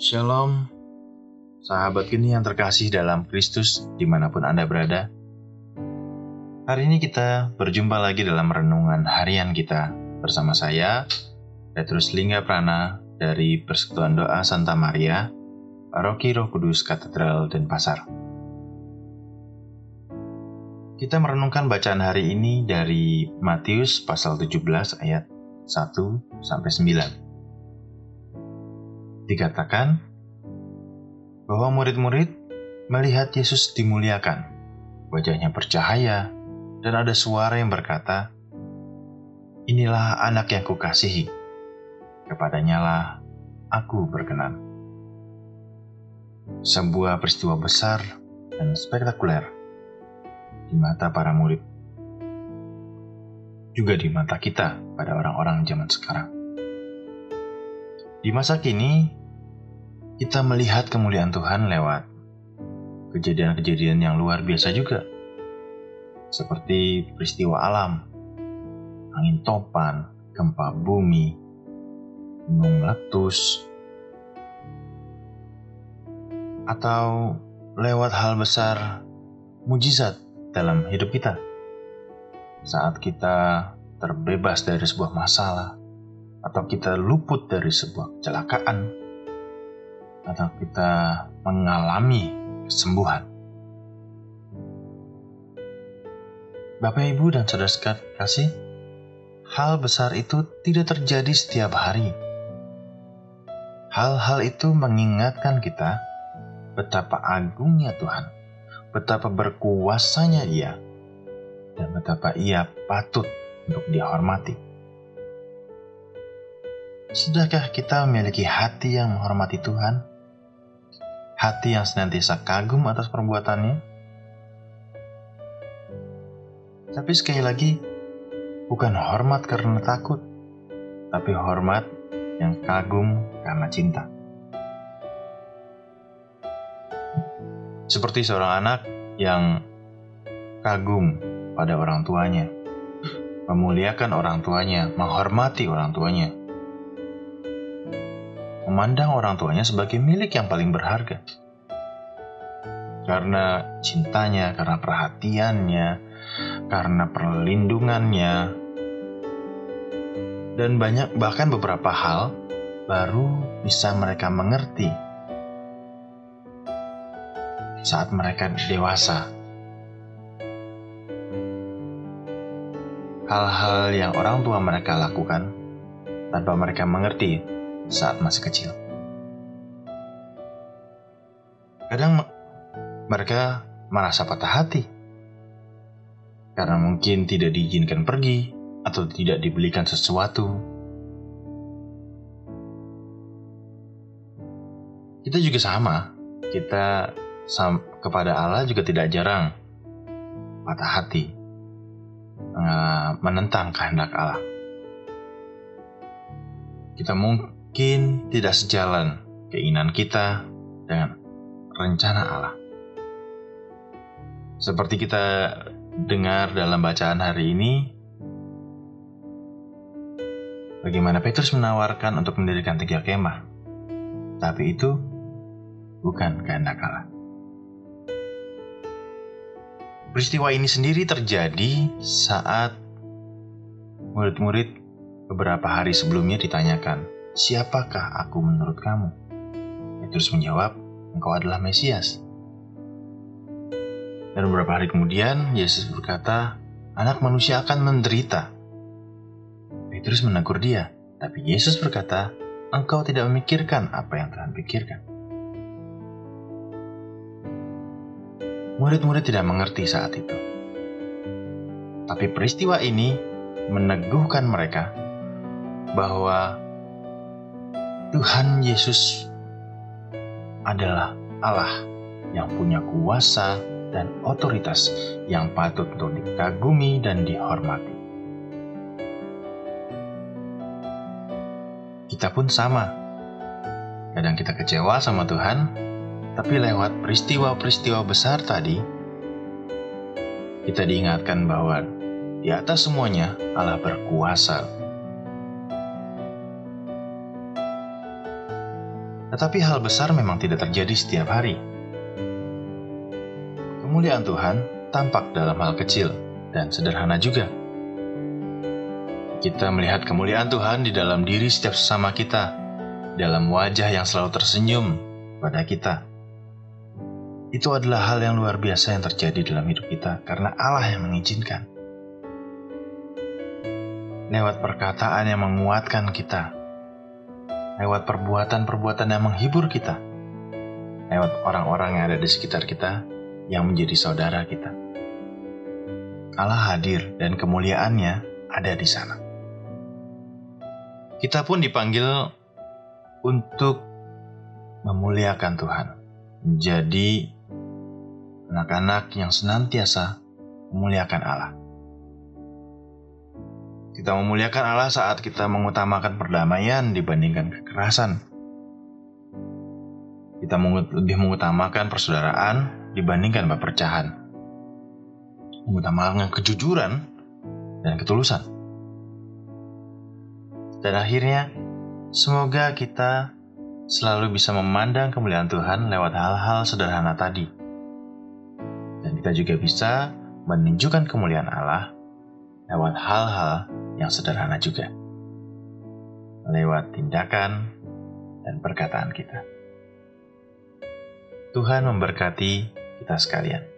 Shalom, sahabat geni yang terkasih dalam Kristus di mana pun Anda berada. Hari ini kita berjumpa lagi dalam renungan harian kita bersama saya, Petrus Lingga Prana dari Persekutuan Doa Santa Maria, Paroki Roh Kudus Katedral Denpasar. Kita merenungkan bacaan hari ini dari Matius pasal 17 ayat 1 sampai 9 dikatakan bahwa murid-murid melihat Yesus dimuliakan. Wajahnya bercahaya dan ada suara yang berkata, Inilah anak yang kukasihi. Kepadanya lah aku berkenan. Sebuah peristiwa besar dan spektakuler di mata para murid. Juga di mata kita pada orang-orang zaman sekarang. Di masa kini, kita melihat kemuliaan Tuhan lewat kejadian-kejadian yang luar biasa juga. Seperti peristiwa alam, angin topan, gempa bumi, gunung meletus, atau lewat hal besar mujizat dalam hidup kita. Saat kita terbebas dari sebuah masalah, atau kita luput dari sebuah kecelakaan, atau kita mengalami kesembuhan. Bapak, Ibu, dan saudara kasih, hal besar itu tidak terjadi setiap hari. Hal-hal itu mengingatkan kita betapa agungnya Tuhan, betapa berkuasanya Ia, dan betapa Ia patut untuk dihormati. Sudahkah kita memiliki hati yang menghormati Tuhan? Hati yang senantiasa kagum atas perbuatannya. Tapi sekali lagi, bukan hormat karena takut, tapi hormat yang kagum karena cinta. Seperti seorang anak yang kagum pada orang tuanya, memuliakan orang tuanya, menghormati orang tuanya, memandang orang tuanya sebagai milik yang paling berharga. Karena cintanya, karena perhatiannya, karena perlindungannya, dan banyak bahkan beberapa hal baru bisa mereka mengerti saat mereka dewasa. Hal-hal yang orang tua mereka lakukan tanpa mereka mengerti saat masih kecil. Kadang mereka merasa patah hati karena mungkin tidak diizinkan pergi atau tidak dibelikan sesuatu. Kita juga sama, kita sam kepada Allah juga tidak jarang patah hati, menentang kehendak Allah. Kita mungkin mungkin tidak sejalan keinginan kita dengan rencana Allah. Seperti kita dengar dalam bacaan hari ini, bagaimana Petrus menawarkan untuk mendirikan tiga kemah. Tapi itu bukan kehendak Allah. Peristiwa ini sendiri terjadi saat murid-murid beberapa hari sebelumnya ditanyakan, Siapakah aku menurut kamu? Petrus menjawab, Engkau adalah Mesias. Dan beberapa hari kemudian, Yesus berkata, Anak manusia akan menderita. Petrus menegur dia, tapi Yesus berkata, Engkau tidak memikirkan apa yang Tuhan pikirkan. Murid-murid tidak mengerti saat itu. Tapi peristiwa ini meneguhkan mereka bahwa Tuhan Yesus adalah Allah yang punya kuasa dan otoritas yang patut untuk dikagumi dan dihormati. Kita pun sama. Kadang kita kecewa sama Tuhan, tapi lewat peristiwa-peristiwa besar tadi, kita diingatkan bahwa di atas semuanya Allah berkuasa Tetapi hal besar memang tidak terjadi setiap hari. Kemuliaan Tuhan tampak dalam hal kecil dan sederhana juga. Kita melihat kemuliaan Tuhan di dalam diri setiap sesama kita, dalam wajah yang selalu tersenyum pada kita. Itu adalah hal yang luar biasa yang terjadi dalam hidup kita karena Allah yang mengizinkan. Lewat perkataan yang menguatkan kita, lewat perbuatan-perbuatan yang menghibur kita, lewat orang-orang yang ada di sekitar kita yang menjadi saudara kita. Allah hadir dan kemuliaannya ada di sana. Kita pun dipanggil untuk memuliakan Tuhan, menjadi anak-anak yang senantiasa memuliakan Allah. Kita memuliakan Allah saat kita mengutamakan perdamaian dibandingkan kekerasan. Kita lebih mengutamakan persaudaraan dibandingkan perpecahan. Mengutamakan kejujuran dan ketulusan. Dan akhirnya, semoga kita selalu bisa memandang kemuliaan Tuhan lewat hal-hal sederhana tadi. Dan kita juga bisa menunjukkan kemuliaan Allah lewat hal-hal yang sederhana juga. Lewat tindakan dan perkataan kita. Tuhan memberkati kita sekalian.